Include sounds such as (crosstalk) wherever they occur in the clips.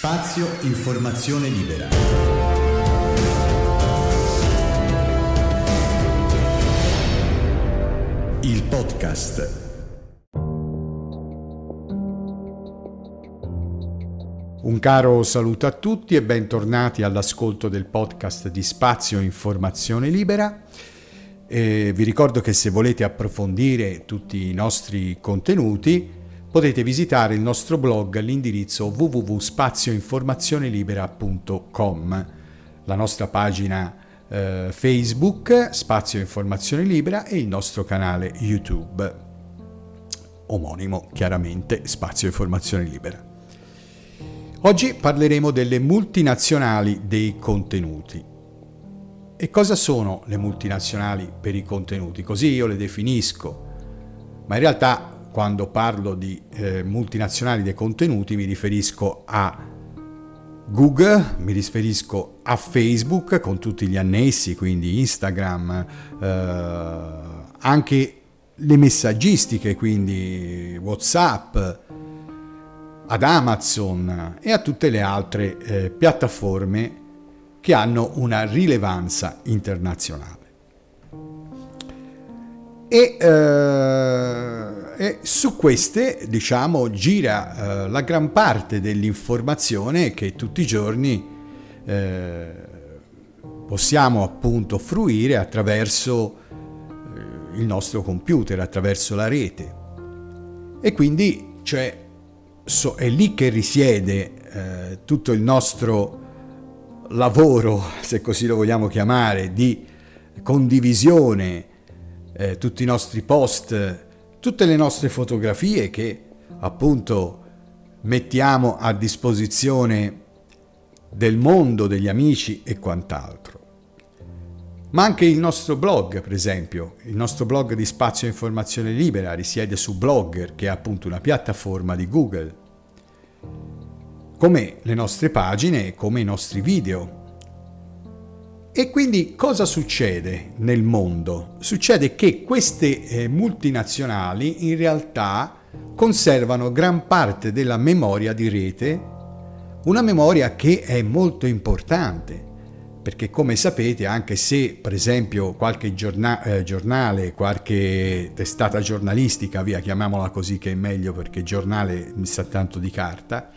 Spazio Informazione Libera. Il podcast. Un caro saluto a tutti e bentornati all'ascolto del podcast di Spazio Informazione Libera. E vi ricordo che se volete approfondire tutti i nostri contenuti potete visitare il nostro blog all'indirizzo www.spazioinformazionelibera.com, la nostra pagina eh, Facebook Spazio Informazione Libera e il nostro canale YouTube omonimo chiaramente Spazio Informazione Libera. Oggi parleremo delle multinazionali dei contenuti. E cosa sono le multinazionali per i contenuti? Così io le definisco, ma in realtà quando parlo di eh, multinazionali dei contenuti mi riferisco a Google, mi riferisco a Facebook con tutti gli annessi, quindi Instagram, eh, anche le messaggistiche, quindi WhatsApp, ad Amazon e a tutte le altre eh, piattaforme che hanno una rilevanza internazionale. E eh, e su queste, diciamo, gira eh, la gran parte dell'informazione che tutti i giorni eh, possiamo appunto fruire attraverso eh, il nostro computer, attraverso la rete. E quindi cioè, so, è lì che risiede eh, tutto il nostro lavoro, se così lo vogliamo chiamare, di condivisione, eh, tutti i nostri post tutte le nostre fotografie che appunto mettiamo a disposizione del mondo, degli amici e quant'altro. Ma anche il nostro blog, per esempio, il nostro blog di Spazio Informazione Libera risiede su Blogger, che è appunto una piattaforma di Google, come le nostre pagine e come i nostri video. E quindi cosa succede nel mondo? Succede che queste eh, multinazionali in realtà conservano gran parte della memoria di rete, una memoria che è molto importante, perché come sapete anche se per esempio qualche giorna- eh, giornale, qualche testata giornalistica, via chiamiamola così che è meglio perché giornale mi sa tanto di carta,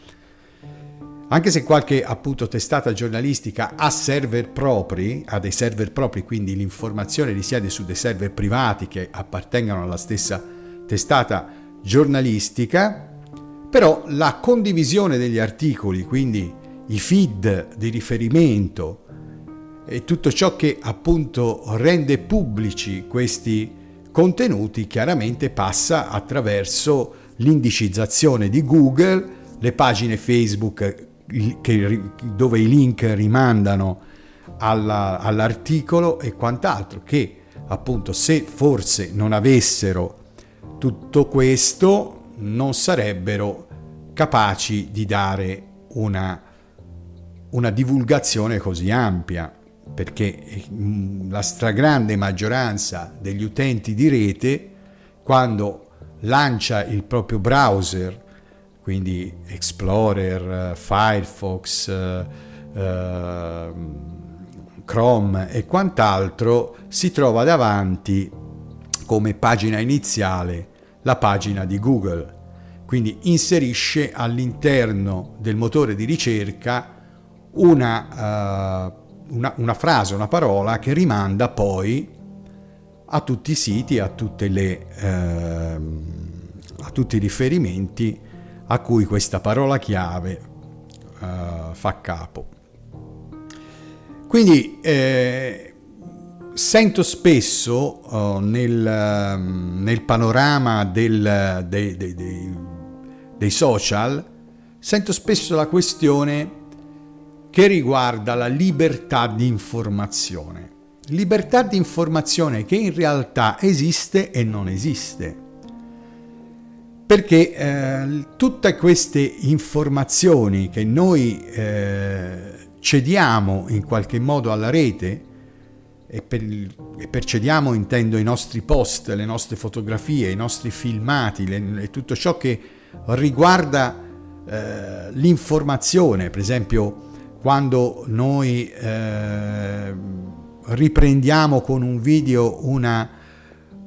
anche se qualche appunto testata giornalistica ha server propri, ha dei server propri, quindi l'informazione risiede su dei server privati che appartengono alla stessa testata giornalistica, però la condivisione degli articoli, quindi i feed di riferimento e tutto ciò che appunto rende pubblici questi contenuti chiaramente passa attraverso l'indicizzazione di Google, le pagine Facebook che, dove i link rimandano alla, all'articolo e quant'altro, che appunto se forse non avessero tutto questo non sarebbero capaci di dare una, una divulgazione così ampia, perché mm, la stragrande maggioranza degli utenti di rete, quando lancia il proprio browser quindi Explorer, Firefox, eh, ehm, Chrome e quant'altro, si trova davanti come pagina iniziale la pagina di Google. Quindi inserisce all'interno del motore di ricerca una, uh, una, una frase, una parola che rimanda poi a tutti i siti, a, le, uh, a tutti i riferimenti a cui questa parola chiave uh, fa capo. Quindi eh, sento spesso uh, nel, um, nel, panorama del, dei, dei, dei, dei social, sento spesso la questione che riguarda la libertà di informazione. Libertà di informazione che in realtà esiste e non esiste perché eh, tutte queste informazioni che noi eh, cediamo in qualche modo alla rete, e per, e per, cediamo intendo i nostri post, le nostre fotografie, i nostri filmati le, tutto ciò che riguarda eh, l'informazione, per esempio quando noi eh, riprendiamo con un video una,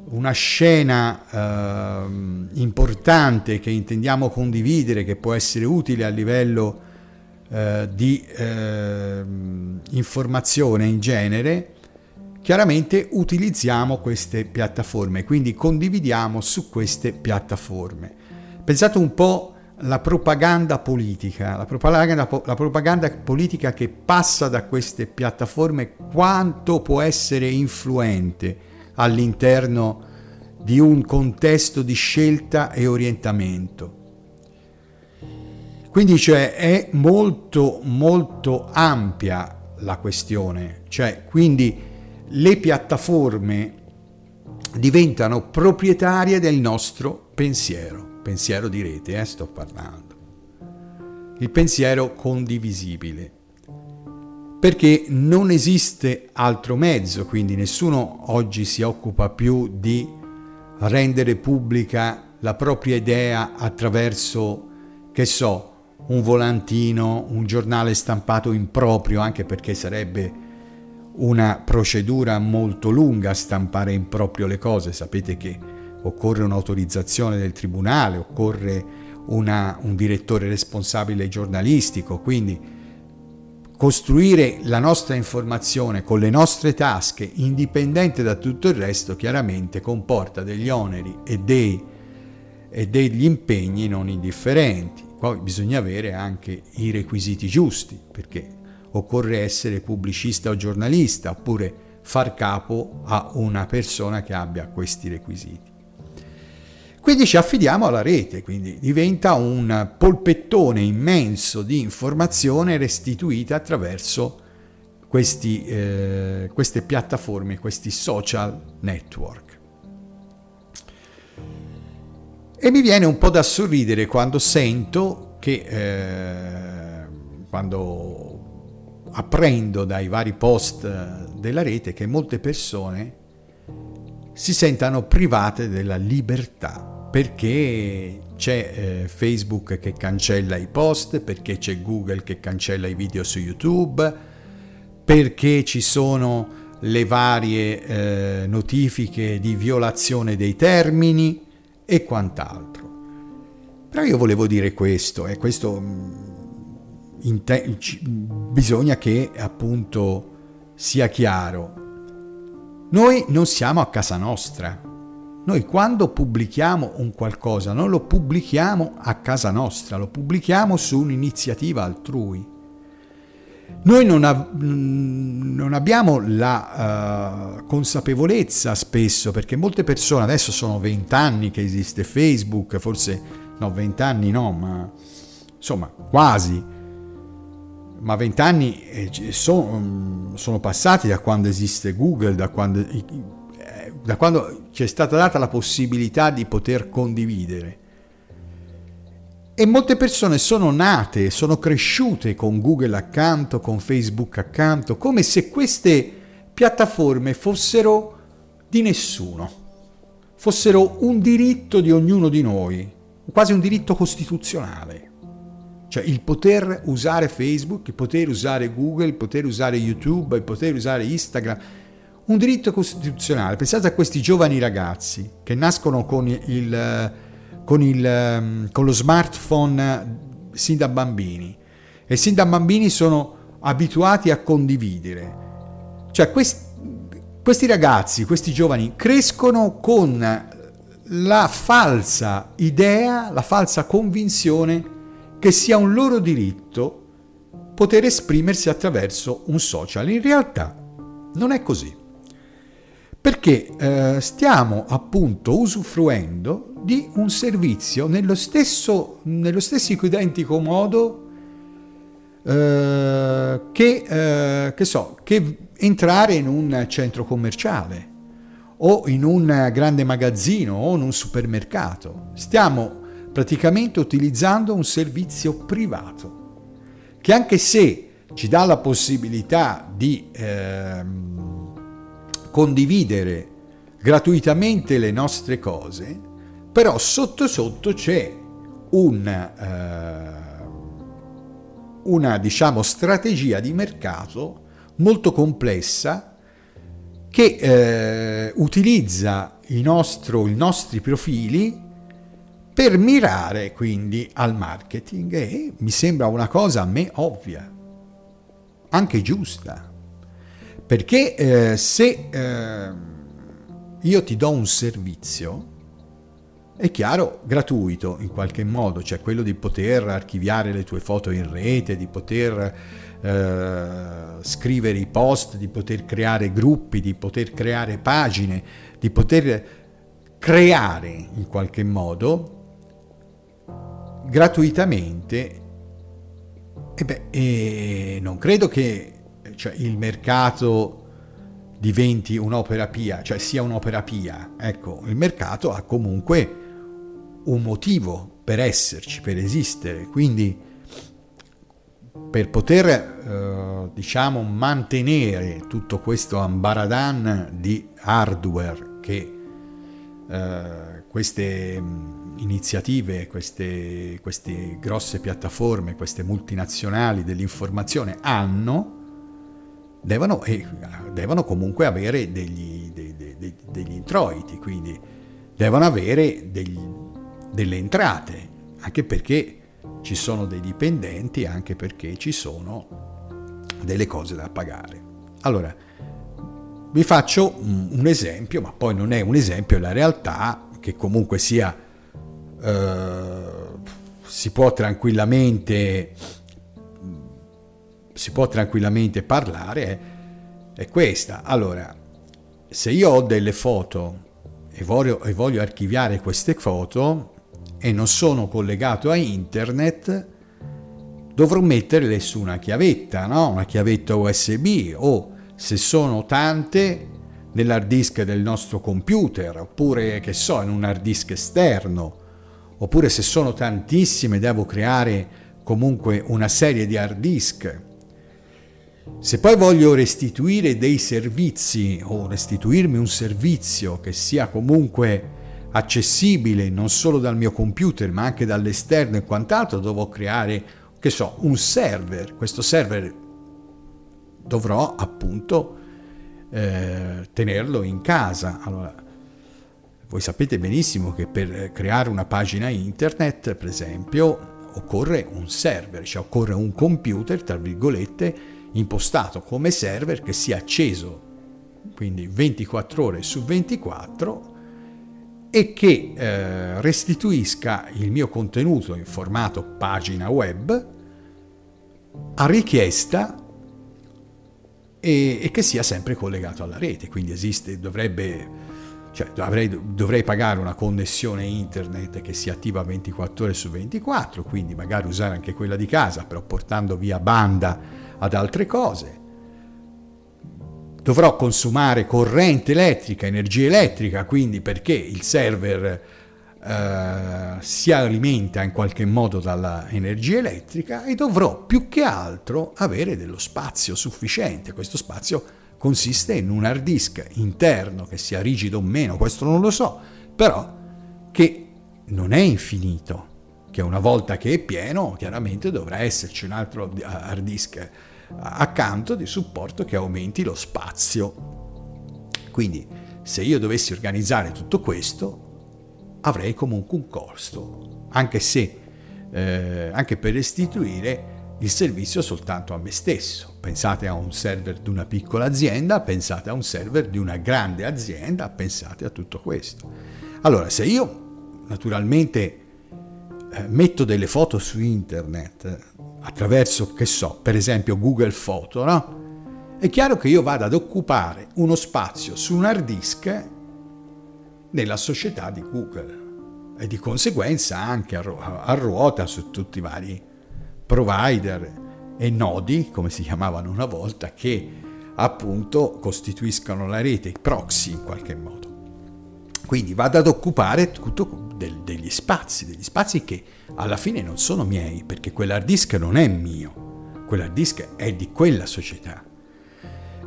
una scena eh, importante che intendiamo condividere, che può essere utile a livello eh, di eh, informazione in genere, chiaramente utilizziamo queste piattaforme, quindi condividiamo su queste piattaforme. Pensate un po' la propaganda politica, la propaganda, la propaganda, politica che passa da queste piattaforme, quanto può essere influente all'interno di un contesto di scelta e orientamento. Quindi cioè, è molto molto ampia la questione, cioè quindi le piattaforme diventano proprietarie del nostro pensiero pensiero di rete, eh, sto parlando. Il pensiero condivisibile. Perché non esiste altro mezzo, quindi nessuno oggi si occupa più di rendere pubblica la propria idea attraverso, che so, un volantino, un giornale stampato in proprio, anche perché sarebbe una procedura molto lunga stampare in proprio le cose. Sapete che occorre un'autorizzazione del tribunale, occorre una, un direttore responsabile giornalistico, quindi costruire la nostra informazione con le nostre tasche, indipendente da tutto il resto, chiaramente comporta degli oneri e, dei, e degli impegni non indifferenti. Poi bisogna avere anche i requisiti giusti, perché occorre essere pubblicista o giornalista, oppure far capo a una persona che abbia questi requisiti. Quindi ci affidiamo alla rete, quindi diventa un polpettone immenso di informazione restituita attraverso questi, eh, queste piattaforme, questi social network. E mi viene un po' da sorridere quando sento che, eh, quando apprendo dai vari post della rete che molte persone si sentano private della libertà perché c'è eh, Facebook che cancella i post, perché c'è Google che cancella i video su YouTube, perché ci sono le varie eh, notifiche di violazione dei termini e quant'altro. Però io volevo dire questo, e questo mm, te- bisogna che appunto sia chiaro. Noi non siamo a casa nostra, noi quando pubblichiamo un qualcosa non lo pubblichiamo a casa nostra, lo pubblichiamo su un'iniziativa altrui. Noi non, av- non abbiamo la uh, consapevolezza spesso, perché molte persone, adesso sono vent'anni che esiste Facebook, forse no, vent'anni no, ma insomma quasi, ma vent'anni eh, sono, sono passati da quando esiste Google, da quando da quando ci è stata data la possibilità di poter condividere. E molte persone sono nate, sono cresciute con Google accanto, con Facebook accanto, come se queste piattaforme fossero di nessuno, fossero un diritto di ognuno di noi, quasi un diritto costituzionale. Cioè il poter usare Facebook, il poter usare Google, il poter usare YouTube, il poter usare Instagram, un diritto costituzionale. Pensate a questi giovani ragazzi che nascono con, il, con, il, ehm, con lo smartphone sin da bambini e sin da bambini sono abituati a condividere. Cioè questi, questi ragazzi, questi giovani crescono con la falsa idea, la falsa convinzione che sia un loro diritto poter esprimersi attraverso un social. In realtà non è così perché eh, stiamo appunto usufruendo di un servizio nello stesso, nello stesso identico modo eh, che, eh, che, so, che entrare in un centro commerciale o in un grande magazzino o in un supermercato. Stiamo praticamente utilizzando un servizio privato che anche se ci dà la possibilità di ehm, condividere gratuitamente le nostre cose, però sotto sotto c'è un, uh, una diciamo, strategia di mercato molto complessa che eh, utilizza nostro, i nostri profili per mirare quindi al marketing e mi sembra una cosa a me ovvia, anche giusta, perché eh, se eh, io ti do un servizio, è chiaro, gratuito in qualche modo, cioè quello di poter archiviare le tue foto in rete, di poter eh, scrivere i post, di poter creare gruppi, di poter creare pagine, di poter creare in qualche modo gratuitamente. E beh, e non credo che cioè, il mercato diventi un'opera pia, cioè sia un'opera pia. Ecco, il mercato ha comunque un motivo per esserci, per esistere, quindi per poter eh, diciamo mantenere tutto questo ambaradan di hardware che eh, queste mm, iniziative, queste, queste grosse piattaforme, queste multinazionali dell'informazione hanno, devono, eh, devono comunque avere degli, dei, dei, degli introiti, quindi devono avere degli, delle entrate, anche perché ci sono dei dipendenti, anche perché ci sono delle cose da pagare. Allora, vi faccio un esempio, ma poi non è un esempio, è la realtà che comunque sia eh, si può tranquillamente si può tranquillamente parlare è, è questa. Allora, se io ho delle foto e voglio, e voglio archiviare queste foto, e non sono collegato a internet, dovrò metterle su una chiavetta, no? una chiavetta USB o se sono tante nell'hard disk del nostro computer oppure che so in un hard disk esterno oppure se sono tantissime devo creare comunque una serie di hard disk se poi voglio restituire dei servizi o restituirmi un servizio che sia comunque accessibile non solo dal mio computer ma anche dall'esterno e quant'altro, devo creare, che so, un server. Questo server dovrò appunto eh, tenerlo in casa. Allora, voi sapete benissimo che per creare una pagina internet, per esempio, occorre un server, cioè occorre un computer, tra virgolette, impostato come server che sia acceso, quindi 24 ore su 24 e che eh, restituisca il mio contenuto in formato pagina web a richiesta e, e, che sia sempre collegato alla rete. Quindi esiste, dovrebbe, cioè, dovrei, dovrei pagare una connessione internet che sia attiva 24 ore su 24, quindi magari usare anche quella di casa, però portando via banda ad altre cose dovrò consumare corrente elettrica, energia elettrica, quindi perché il server eh, si alimenta in qualche modo dall'energia elettrica e dovrò più che altro avere dello spazio sufficiente. Questo spazio consiste in un hard disk interno che sia rigido o meno, questo non lo so, però che non è infinito, che una volta che è pieno chiaramente dovrà esserci un altro hard disk accanto di supporto che aumenti lo spazio. Quindi se io dovessi organizzare tutto questo avrei comunque un costo, anche se eh, anche per restituire il servizio soltanto a me stesso. Pensate a un server di una piccola azienda, pensate a un server di una grande azienda, pensate a tutto questo. Allora, se io naturalmente metto delle foto su internet attraverso, che so, per esempio Google Photo, no? È chiaro che io vado ad occupare uno spazio su un hard disk nella società di Google e di conseguenza anche a, ruota su tutti i vari provider e nodi, come si chiamavano una volta, che appunto costituiscono la rete, i proxy in qualche modo. Quindi vado ad occupare tutto del, degli spazi, degli spazi che alla fine non sono miei, perché quell'hard disk non è mio, quell'hard disk è di quella società.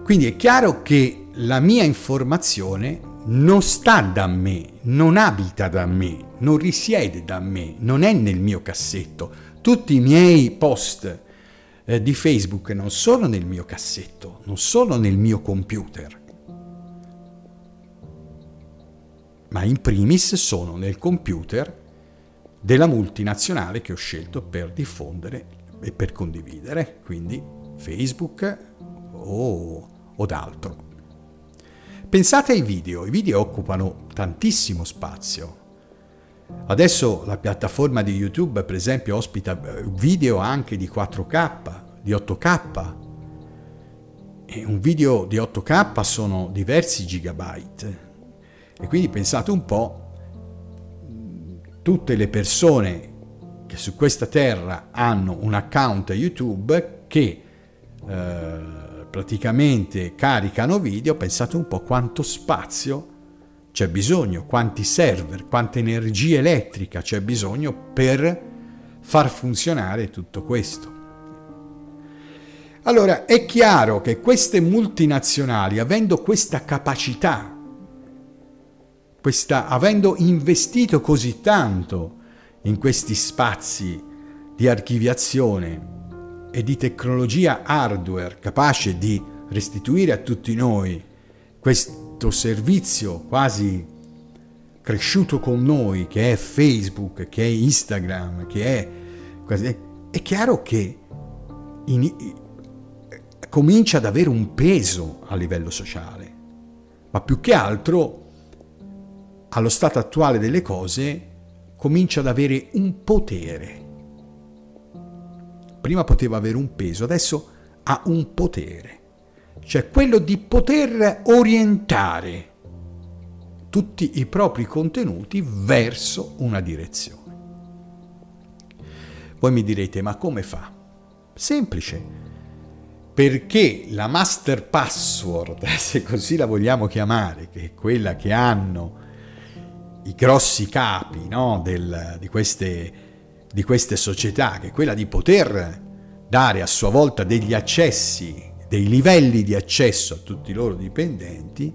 Quindi è chiaro che la mia informazione non sta da me, non abita da me, non risiede da me, non è nel mio cassetto. Tutti i miei post eh, di Facebook non sono nel mio cassetto, non sono nel mio computer, ma in primis sono nel computer della multinazionale che ho scelto per diffondere e per condividere, quindi Facebook o, o d'altro. Pensate ai video, i video occupano tantissimo spazio. Adesso la piattaforma di YouTube, per esempio, ospita eh, video anche di 4K, di 8K. E un video di 8K sono diversi gigabyte. E quindi pensate un po', tutte le persone che su questa terra hanno un account YouTube che eh, praticamente caricano video, pensate un po' quanto spazio c'è bisogno, quanti server, quanta energia elettrica c'è bisogno per far funzionare tutto questo. Allora è chiaro che queste multinazionali, avendo questa capacità, questa, avendo investito così tanto in questi spazi di archiviazione e di tecnologia hardware capace di restituire a tutti noi questo servizio quasi cresciuto con noi, che è Facebook, che è Instagram, che è... È chiaro che in, comincia ad avere un peso a livello sociale, ma più che altro, allo stato attuale delle cose, comincia ad avere un potere. Prima poteva avere un peso, adesso ha un potere cioè quello di poter orientare tutti i propri contenuti verso una direzione. Voi mi direte, ma come fa? Semplice, perché la master password, (laughs) se così la vogliamo chiamare, che è quella che hanno i grossi capi no, del, di, queste, di queste società, che è quella di poter dare a sua volta degli accessi dei livelli di accesso a tutti i loro dipendenti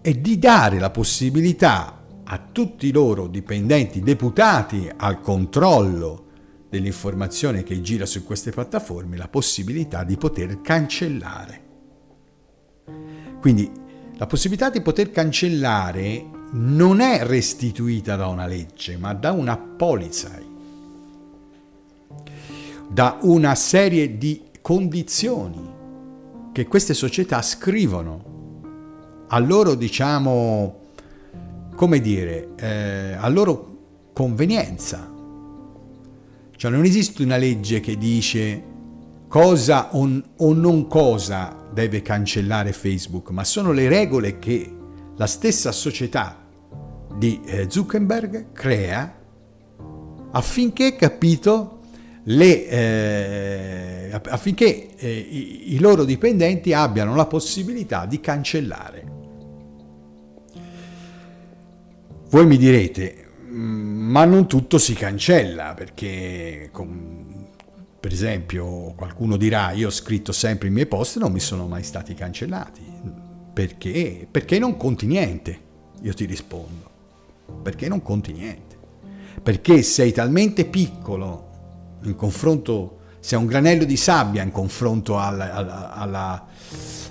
e di dare la possibilità a tutti i loro dipendenti deputati al controllo dell'informazione che gira su queste piattaforme la possibilità di poter cancellare. Quindi la possibilità di poter cancellare non è restituita da una legge, ma da una polizia, da una serie di condizioni che queste società scrivono a loro, diciamo, come dire, eh, a loro convenienza. Cioè non esiste una legge che dice cosa o non cosa deve cancellare Facebook, ma sono le regole che la stessa società di eh, Zuckerberg crea affinché, capito, le, eh, affinché eh, i, i loro dipendenti abbiano la possibilità di cancellare. Voi mi direte, mm, ma non tutto si cancella perché, per esempio, qualcuno dirà io ho scritto sempre i miei post e non mi sono mai stati cancellati. Perché? Perché non conti niente, io ti rispondo. Perché non conti niente. Perché sei talmente piccolo in confronto, sei un granello di sabbia in confronto alla, alla, alla,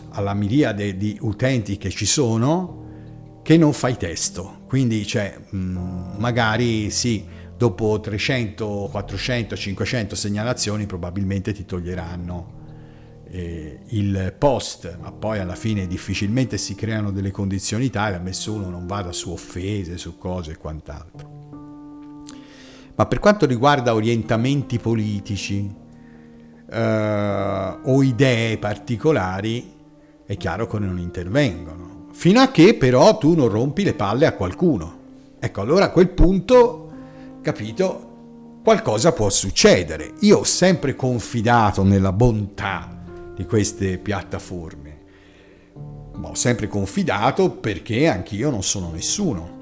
alla miriade di utenti che ci sono, che non fai testo. Quindi, cioè, mm, magari sì, dopo 300, 400, 500 segnalazioni probabilmente ti toglieranno eh, il post, ma poi alla fine difficilmente si creano delle condizioni tali, a nessuno non vada su offese, su cose e quant'altro. Ma per quanto riguarda orientamenti politici eh, o idee particolari, è chiaro che non intervengono. Fino a che però tu non rompi le palle a qualcuno. Ecco, allora a quel punto, capito, qualcosa può succedere. Io ho sempre confidato nella bontà di queste piattaforme. Ma ho sempre confidato perché anch'io non sono nessuno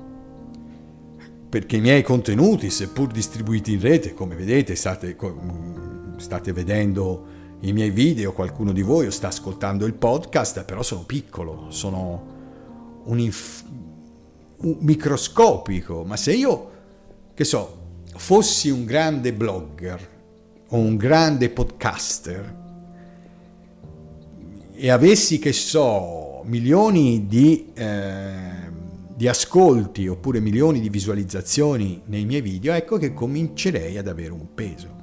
perché i miei contenuti, seppur distribuiti in rete, come vedete, state, state vedendo i miei video, qualcuno di voi sta ascoltando il podcast, però sono piccolo, sono un, inf- un microscopico, ma se io, che so, fossi un grande blogger o un grande podcaster e avessi, che so, milioni di, eh, di ascolti oppure milioni di visualizzazioni nei miei video, ecco che comincerei ad avere un peso.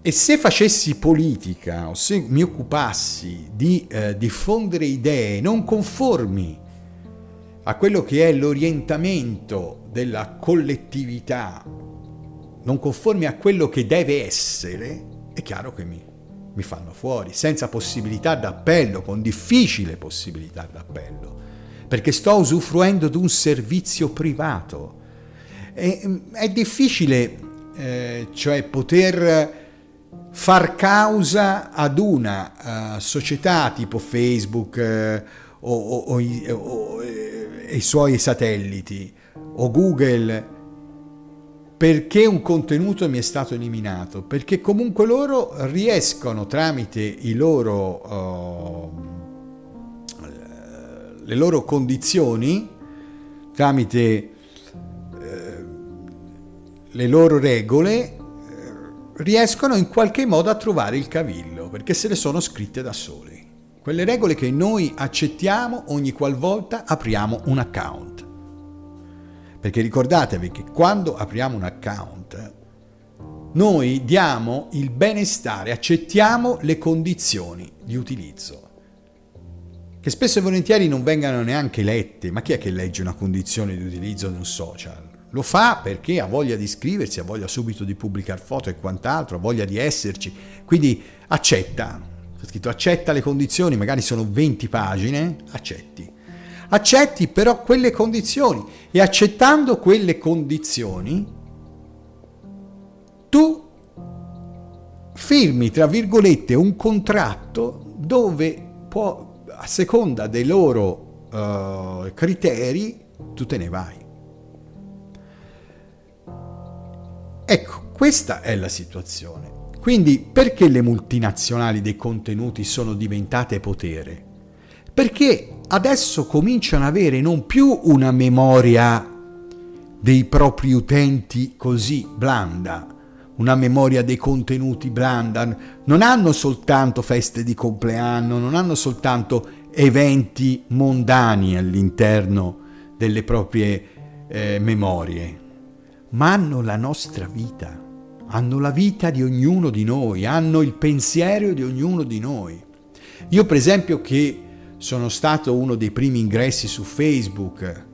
E se facessi politica o se mi occupassi di eh, diffondere idee non conformi a quello che è l'orientamento della collettività, non conformi a quello che deve essere, è chiaro che mi, mi fanno fuori, senza possibilità d'appello, con difficile possibilità d'appello, perché sto usufruendo di un servizio privato. È, è difficile, eh, cioè, poter far causa ad una uh, società tipo Facebook uh, o, o, o, o, eh, i suoi satelliti o Google perché un contenuto mi è stato eliminato? Perché comunque loro riescono tramite i loro, uh, le loro condizioni, tramite le loro regole, riescono in qualche modo a trovare il cavillo, perché se le sono scritte da soli. Quelle regole che noi accettiamo ogni qualvolta apriamo un account. Perché ricordatevi che quando apriamo un account, noi diamo il benestare, accettiamo le condizioni di utilizzo, che spesso e volentieri non vengano neanche lette. Ma chi è che legge una condizione di utilizzo di un social? Lo fa perché ha voglia di iscriversi, ha voglia subito di pubblicare foto e quant'altro, ha voglia di esserci, quindi accetta. C'è scritto accetta le condizioni, magari sono 20 pagine, accetti. Accetti però quelle condizioni e accettando quelle condizioni tu firmi, tra virgolette, un contratto dove può, a seconda dei loro uh, criteri tu te ne vai. Ecco, questa è la situazione. Quindi perché le multinazionali dei contenuti sono diventate potere? Perché adesso cominciano ad avere non più una memoria dei propri utenti così blanda, una memoria dei contenuti blanda, non hanno soltanto feste di compleanno, non hanno soltanto eventi mondani all'interno delle proprie eh, memorie, ma hanno la nostra vita, hanno la vita di ognuno di noi, hanno il pensiero di ognuno di noi. Io per esempio che sono stato uno dei primi ingressi su Facebook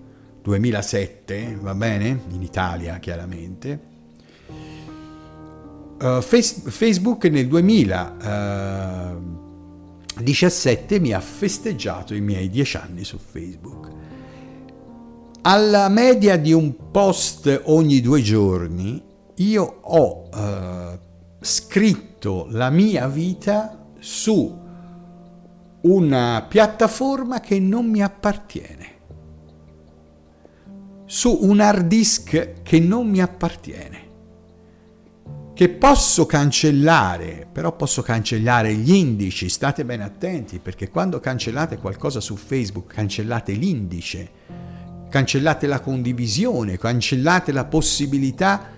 2007, va bene? In Italia chiaramente. Uh, face- Facebook nel 2017 uh, mi ha festeggiato i miei dieci anni su Facebook alla media di un post ogni due giorni, io ho eh, scritto la mia vita su una piattaforma che non mi appartiene, su un hard disk che non mi appartiene, che posso cancellare, però posso cancellare gli indici, state ben attenti perché quando cancellate qualcosa su Facebook cancellate l'indice cancellate la condivisione, cancellate la possibilità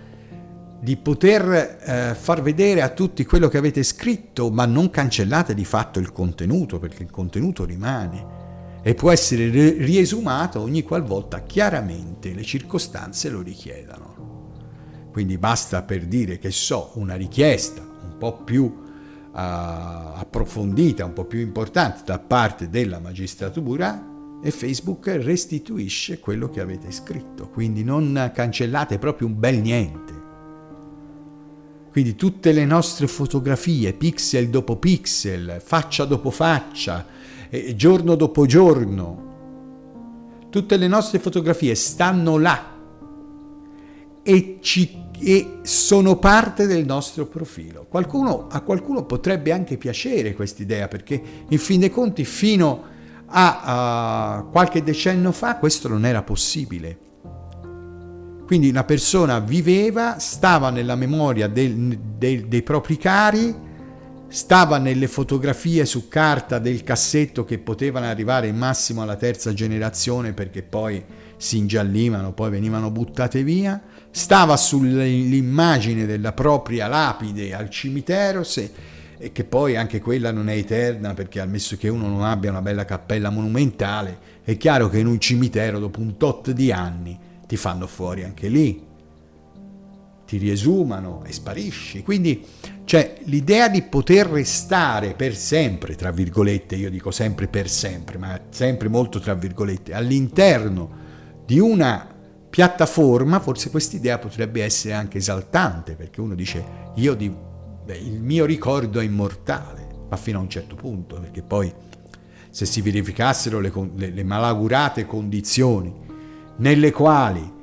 di poter eh, far vedere a tutti quello che avete scritto, ma non cancellate di fatto il contenuto, perché il contenuto rimane e può essere riesumato ogni qualvolta chiaramente le circostanze lo richiedano. Quindi basta per dire che so una richiesta un po' più uh, approfondita, un po' più importante da parte della magistratura, e Facebook restituisce quello che avete scritto, quindi non cancellate proprio un bel niente. Quindi tutte le nostre fotografie, pixel dopo pixel, faccia dopo faccia, giorno dopo giorno, tutte le nostre fotografie stanno là e, ci, e sono parte del nostro profilo. Qualcuno, a qualcuno potrebbe anche piacere questa idea perché in fin dei conti fino a a qualche decennio fa questo non era possibile. Quindi una persona viveva, stava nella memoria del, del, dei propri cari, stava nelle fotografie su carta del cassetto che potevano arrivare massimo alla terza generazione perché poi si ingiallivano, poi venivano buttate via, stava sull'immagine della propria lapide al cimitero se, e che poi anche quella non è eterna perché ammesso che uno non abbia una bella cappella monumentale, è chiaro che in un cimitero dopo un tot di anni ti fanno fuori anche lì, ti riesumano e sparisci. Quindi c'è l'idea di poter restare per sempre, tra virgolette, io dico sempre per sempre, ma sempre molto tra virgolette, all'interno di una piattaforma, forse questa idea potrebbe essere anche esaltante, perché uno dice io di, beh, il mio ricordo è immortale, ma fino a un certo punto, perché poi se si verificassero le, le, le malaugurate condizioni nelle quali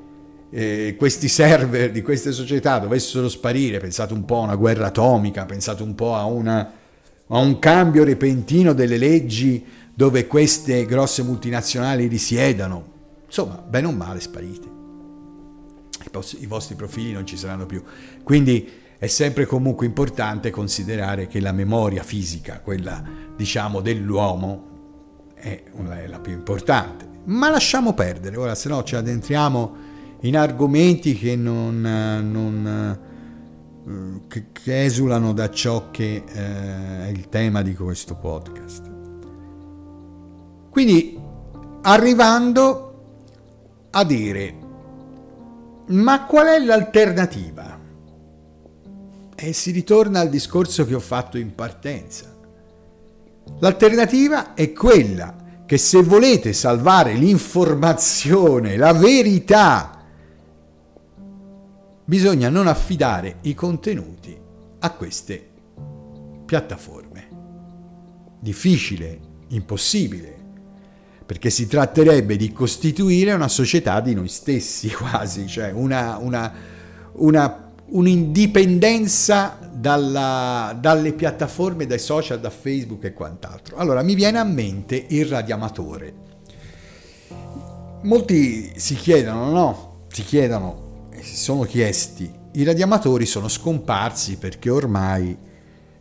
eh, questi server di queste società dovessero sparire, pensate un po' a una guerra atomica, pensate un po' a, una, a un cambio repentino delle leggi dove queste grosse multinazionali risiedano, insomma, bene o male sparite. I, vostri profili non ci saranno più. Quindi è sempre comunque importante considerare che la memoria fisica, quella diciamo dell'uomo, è la più importante. Ma lasciamo perdere, ora se no ci addentriamo in argomenti che non, non che, che, esulano da ciò che eh, è il tema di questo podcast. Quindi arrivando a dire ma qual è l'alternativa? E si ritorna al discorso che ho fatto in partenza. L'alternativa è quella che se volete salvare l'informazione, la verità bisogna non affidare i contenuti a queste piattaforme. Difficile, impossibile, perché si tratterebbe di costituire una società di noi stessi (laughs) quasi, cioè una, una, una, un'indipendenza dalle piattaforme, dai social, da Facebook e quant'altro. Allora mi viene a mente il radiamatore. Molti si chiedono, no? Si chiedono si sono chiesti, i radiamatori sono scomparsi perché ormai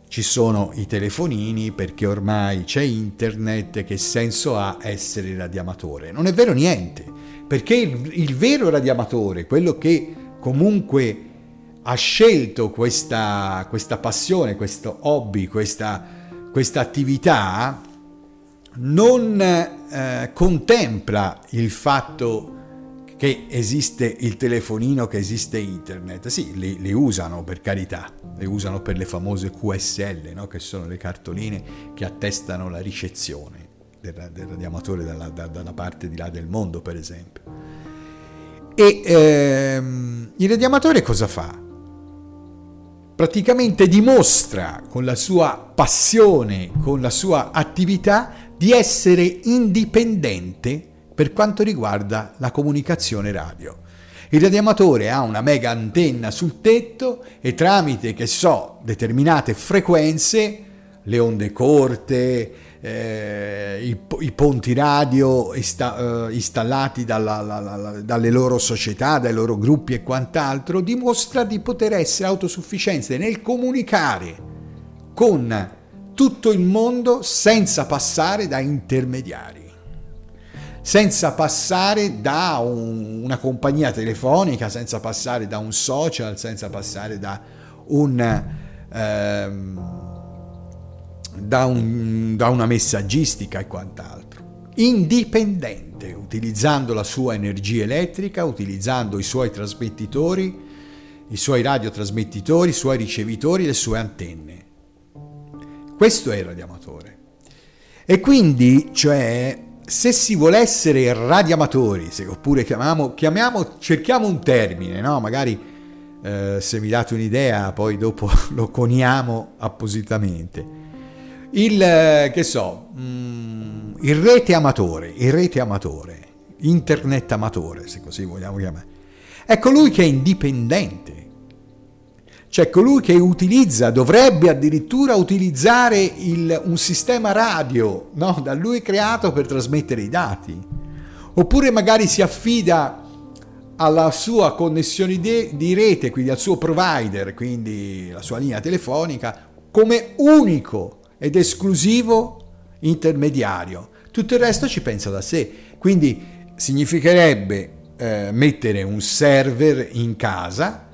ci sono i telefonini, perché ormai c'è internet, che senso ha essere radiamatore? Non è vero niente, perché il, il vero radiamatore, quello che comunque ha scelto questa, questa passione, questo hobby, questa, questa attività, non eh, contempla il fatto che esiste il telefonino, che esiste internet. Sì, li, li, usano per carità, li usano per le famose QSL, no? che sono le cartoline che attestano la ricezione del, del radiamatore dalla, da, dalla parte di là del mondo, per esempio. E ehm, il radiamatore cosa fa? Praticamente dimostra con la sua passione, con la sua attività, di essere indipendente per quanto riguarda la comunicazione radio. Il radioamatore ha una mega antenna sul tetto e tramite, che so, determinate frequenze, le onde corte, eh, i, i, ponti radio ista, eh, installati dalla, la, la, dalle loro società, dai loro gruppi e quant'altro, dimostra di poter essere autosufficiente nel comunicare con tutto il mondo senza passare da intermediari senza passare da un, una compagnia telefonica, senza passare da un social, senza passare da un... Ehm, da, un, da una messaggistica e quant'altro. Indipendente, utilizzando la sua energia elettrica, utilizzando i suoi trasmettitori, i suoi radiotrasmettitori, i suoi ricevitori, le sue antenne. Questo è il radioamatore. E quindi, cioè, se si vuole essere radiamatori, oppure chiamiamo, chiamiamo, cerchiamo un termine, no? magari eh, se mi date un'idea poi dopo (laughs) lo coniamo appositamente. Il, eh, che so, mm, il rete amatore, il rete amatore, internet amatore, se così vogliamo chiamare, è colui che è indipendente, cioè colui che utilizza, dovrebbe addirittura utilizzare il, un sistema radio no? da lui creato per trasmettere i dati. Oppure magari si affida alla sua connessione di rete, quindi al suo provider, quindi la sua linea telefonica, come unico ed esclusivo intermediario. Tutto il resto ci pensa da sé. Quindi significherebbe eh, mettere un server in casa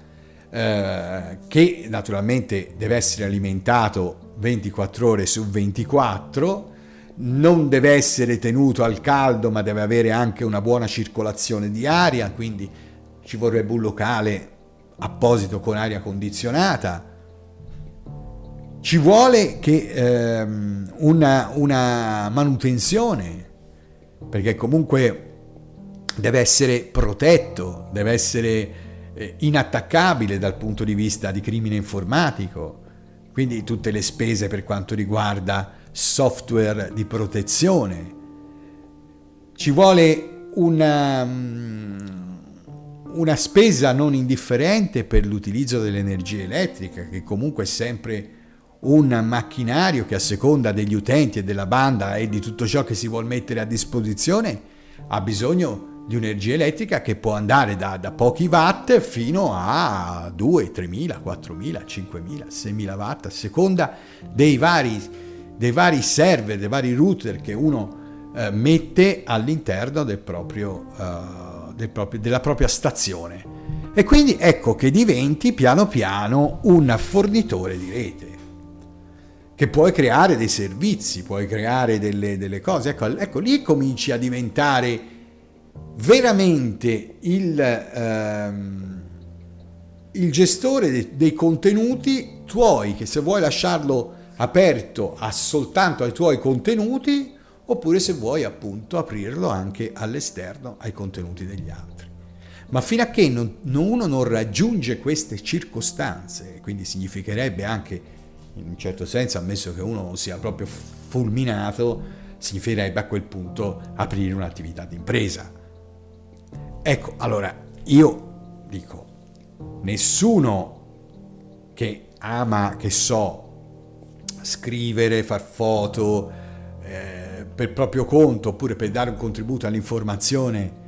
eh, che naturalmente deve essere alimentato 24 ore su 24, non deve essere tenuto al caldo ma deve avere anche una buona circolazione di aria, quindi ci vorrebbe un locale apposito con aria condizionata. Ci vuole che, ehm, una, una manutenzione, perché comunque deve essere protetto, deve essere eh, inattaccabile dal punto di vista di crimine informatico, quindi tutte le spese per quanto riguarda software di protezione. Ci vuole una, mm, una spesa non indifferente per l'utilizzo dell'energia elettrica, che comunque è sempre un macchinario che a seconda degli utenti e della banda e di tutto ciò che si vuole mettere a disposizione ha bisogno di energia elettrica che può andare da, da pochi watt fino a 2, 3.000, 4.000, 5.000, 6.000 watt a seconda dei vari, dei vari server, dei vari router che uno eh, mette all'interno del proprio, uh, del proprio, della propria stazione. E quindi ecco che diventi piano piano un fornitore di rete che puoi creare dei servizi, puoi creare delle, delle cose. Ecco, ecco, lì cominci a diventare veramente il, ehm, il gestore de, dei contenuti tuoi, che se vuoi lasciarlo aperto a soltanto ai tuoi contenuti, oppure se vuoi appunto aprirlo anche all'esterno ai contenuti degli altri. Ma fino a che non, uno non raggiunge queste circostanze, quindi significherebbe anche in un certo senso, ammesso che uno non sia proprio fulminato, significherebbe a quel punto aprire un'attività di impresa Ecco, allora io dico, nessuno che ama, che so, scrivere, far foto eh, per proprio conto oppure per dare un contributo all'informazione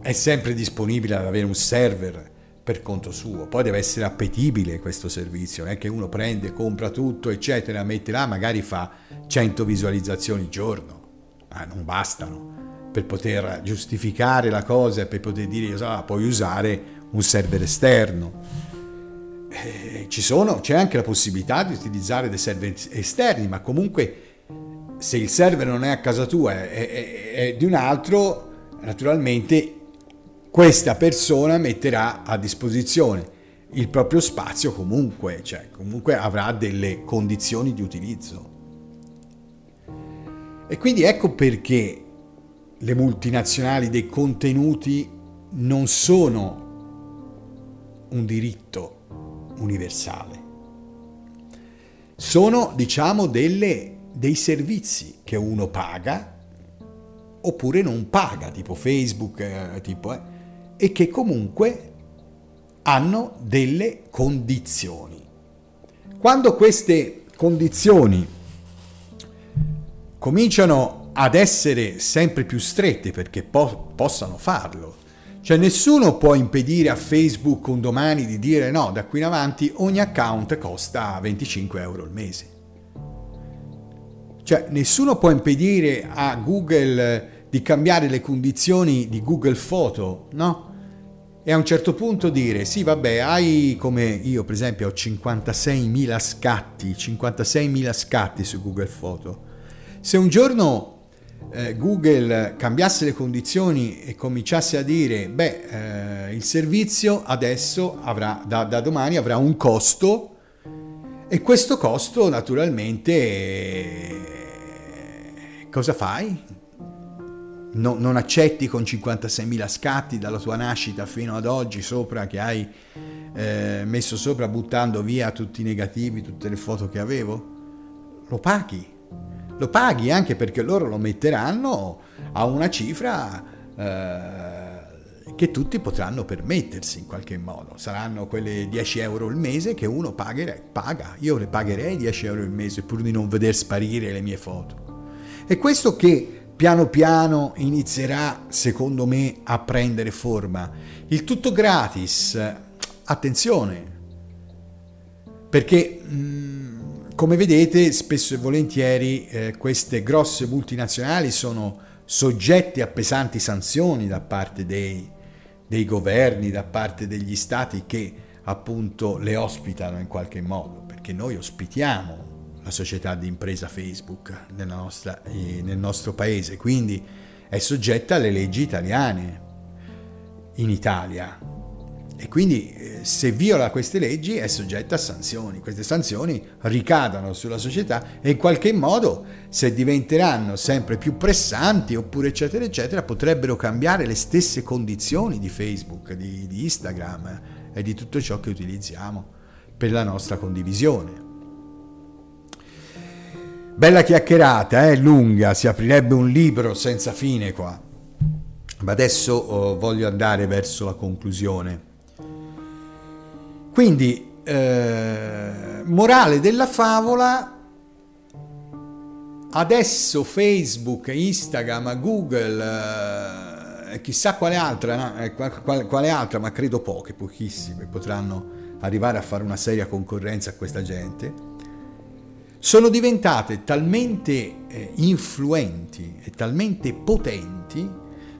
è sempre disponibile ad avere un server per conto suo. Poi deve essere appetibile questo servizio, non è che uno prende, compra tutto, eccetera, mette là, magari fa 100 visualizzazioni al giorno, ma non bastano per poter giustificare la cosa e per poter dire ah, puoi usare un server esterno. Eh, ci sono, c'è anche la possibilità di utilizzare dei server esterni, ma comunque se il server non è a casa tua è, è, è di un altro, naturalmente questa persona metterà a disposizione il proprio spazio comunque, cioè comunque avrà delle condizioni di utilizzo. E quindi ecco perché le multinazionali dei contenuti non sono un diritto universale. Sono, diciamo, delle, dei servizi che uno paga oppure non paga, tipo Facebook, eh, tipo, eh, e che comunque hanno delle condizioni. Quando queste condizioni cominciano ad essere sempre più strette perché po- possano farlo. Cioè nessuno può impedire a Facebook un domani di dire no, da qui in avanti ogni account costa 25 euro al mese. Cioè nessuno può impedire a Google di cambiare le condizioni di Google Photo, no? E a un certo punto dire sì vabbè hai come io per esempio ho 56.000 scatti, 56.000 scatti su Google Photo. Se un giorno eh, Google cambiasse le condizioni e cominciasse a dire, beh, eh, il servizio adesso avrà, da, da, domani avrà un costo e questo costo naturalmente eh, cosa fai? No, non accetti con 56.000 scatti dalla tua nascita fino ad oggi sopra che hai eh, messo sopra buttando via tutti i negativi, tutte le foto che avevo? Lo paghi lo paghi anche perché loro lo metteranno a una cifra eh, che tutti potranno permettersi in qualche modo. Saranno quelle 10 euro al mese che uno pagherei, paga. Io le pagherei 10 euro al mese pur di non veder sparire le mie foto. E questo che piano piano inizierà, secondo me, a prendere forma. Il tutto gratis, attenzione, perché... Mm, come vedete, spesso e volentieri eh, queste grosse multinazionali sono soggetti a pesanti sanzioni da parte dei, dei governi, da parte degli stati che appunto le ospitano in qualche modo, perché noi ospitiamo la società di impresa Facebook nostra, eh, nel nostro paese, quindi è soggetta alle leggi italiane in Italia e quindi eh, se viola queste leggi è soggetta a sanzioni. Queste sanzioni ricadono sulla società e in qualche modo se diventeranno sempre più pressanti oppure eccetera eccetera potrebbero cambiare le stesse condizioni di Facebook, di, di Instagram e di tutto ciò che utilizziamo per la nostra condivisione. Bella chiacchierata, eh? lunga, si aprirebbe un libro senza fine qua. Ma adesso oh, voglio andare verso la conclusione. Quindi, eh, morale della favola, adesso Facebook, Instagram, Google, eh, chissà quale altra, no? eh, quale, quale altra, ma credo poche, pochissime, potranno arrivare a fare una seria concorrenza a questa gente, sono diventate talmente eh, influenti e talmente potenti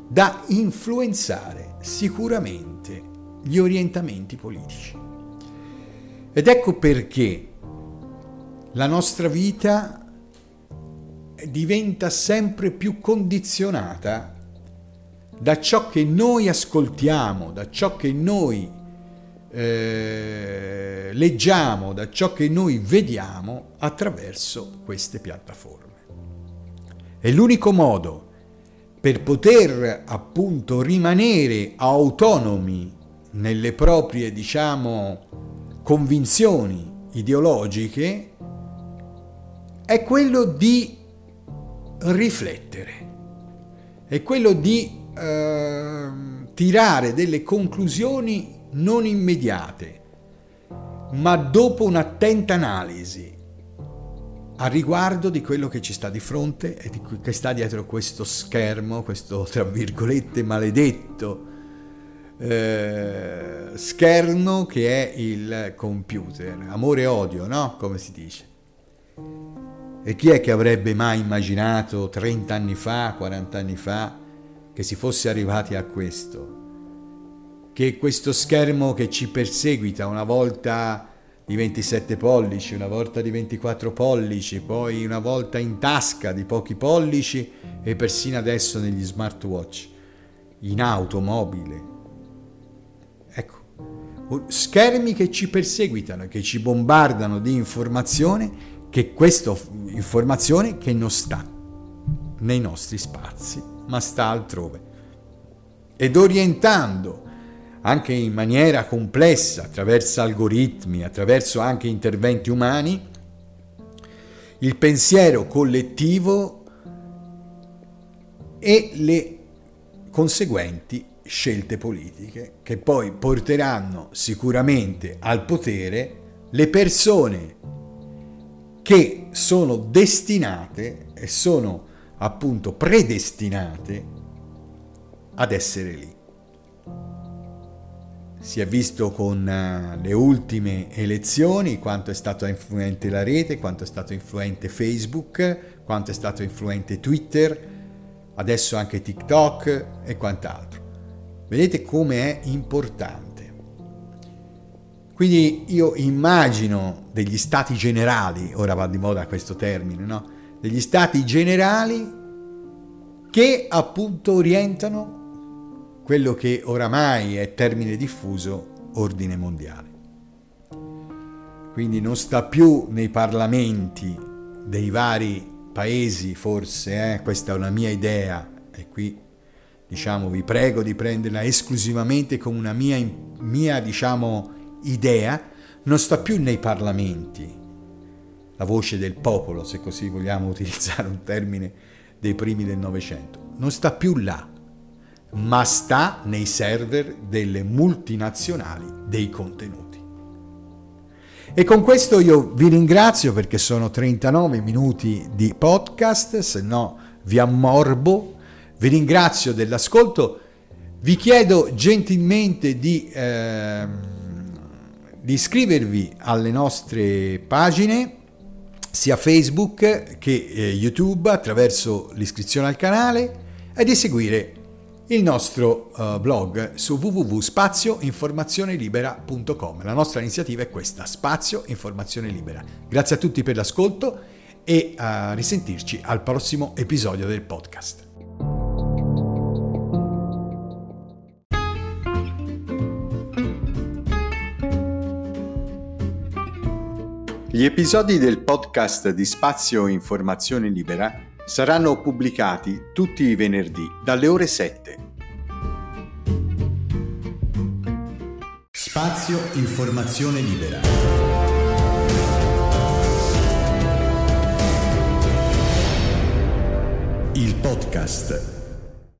da influenzare sicuramente gli orientamenti politici. Ed ecco perché la nostra vita diventa sempre più condizionata da ciò che noi ascoltiamo, da ciò che noi eh, leggiamo, da ciò che noi vediamo attraverso queste piattaforme. È l'unico modo per poter appunto rimanere autonomi nelle proprie, diciamo, convinzioni ideologiche è quello di riflettere, è quello di eh, tirare delle conclusioni non immediate, ma dopo un'attenta analisi a riguardo di quello che ci sta di fronte e di che sta dietro questo schermo, questo tra virgolette maledetto eh, schermo che è il computer, amore e odio, no? Come si dice. E chi è che avrebbe mai immaginato 30 anni fa, 40 anni fa, che si fosse arrivati a questo? Che questo schermo che ci perseguita una volta di 27 pollici, una volta di 24 pollici, poi una volta in tasca di pochi pollici e persino adesso negli smartwatch, in automobile, schermi che ci perseguitano, che ci bombardano di informazione, che questa informazione che non sta nei nostri spazi, ma sta altrove. Ed orientando anche in maniera complessa, attraverso algoritmi, attraverso anche interventi umani, il pensiero collettivo e le conseguenti scelte politiche che poi porteranno sicuramente al potere le persone che sono destinate e sono appunto predestinate ad essere lì. Si è visto con eh, le ultime elezioni quanto è stato influente la rete, quanto è stato influente Facebook, quanto è stato influente Twitter, adesso anche TikTok e quant'altro. Vedete come è importante. Quindi io immagino degli stati generali, ora va di moda questo termine, no? Degli stati generali che appunto orientano quello che oramai è termine diffuso ordine mondiale. Quindi non sta più nei parlamenti dei vari paesi, forse, eh? questa è una mia idea, e qui diciamo, vi prego di prenderla esclusivamente come una mia, mia diciamo, idea, non sta più nei parlamenti, la voce del popolo, se così vogliamo (laughs) utilizzare un termine dei primi del Novecento, non sta più là, ma sta nei server delle multinazionali dei contenuti. E con questo io vi ringrazio perché sono 39 minuti di podcast, se no vi ammorbo vi ringrazio dell'ascolto, vi chiedo gentilmente di, eh, di iscrivervi alle nostre pagine sia Facebook che eh, YouTube attraverso l'iscrizione al canale e di seguire il nostro uh, blog su www.spazioinformazionelibera.com. La nostra iniziativa è questa, Spazio Informazione Libera. Grazie a tutti per l'ascolto e a risentirci al prossimo episodio del podcast. Gli episodi del podcast di Spazio Informazione Libera saranno pubblicati tutti i venerdì dalle ore 7. Spazio Informazione Libera. Il podcast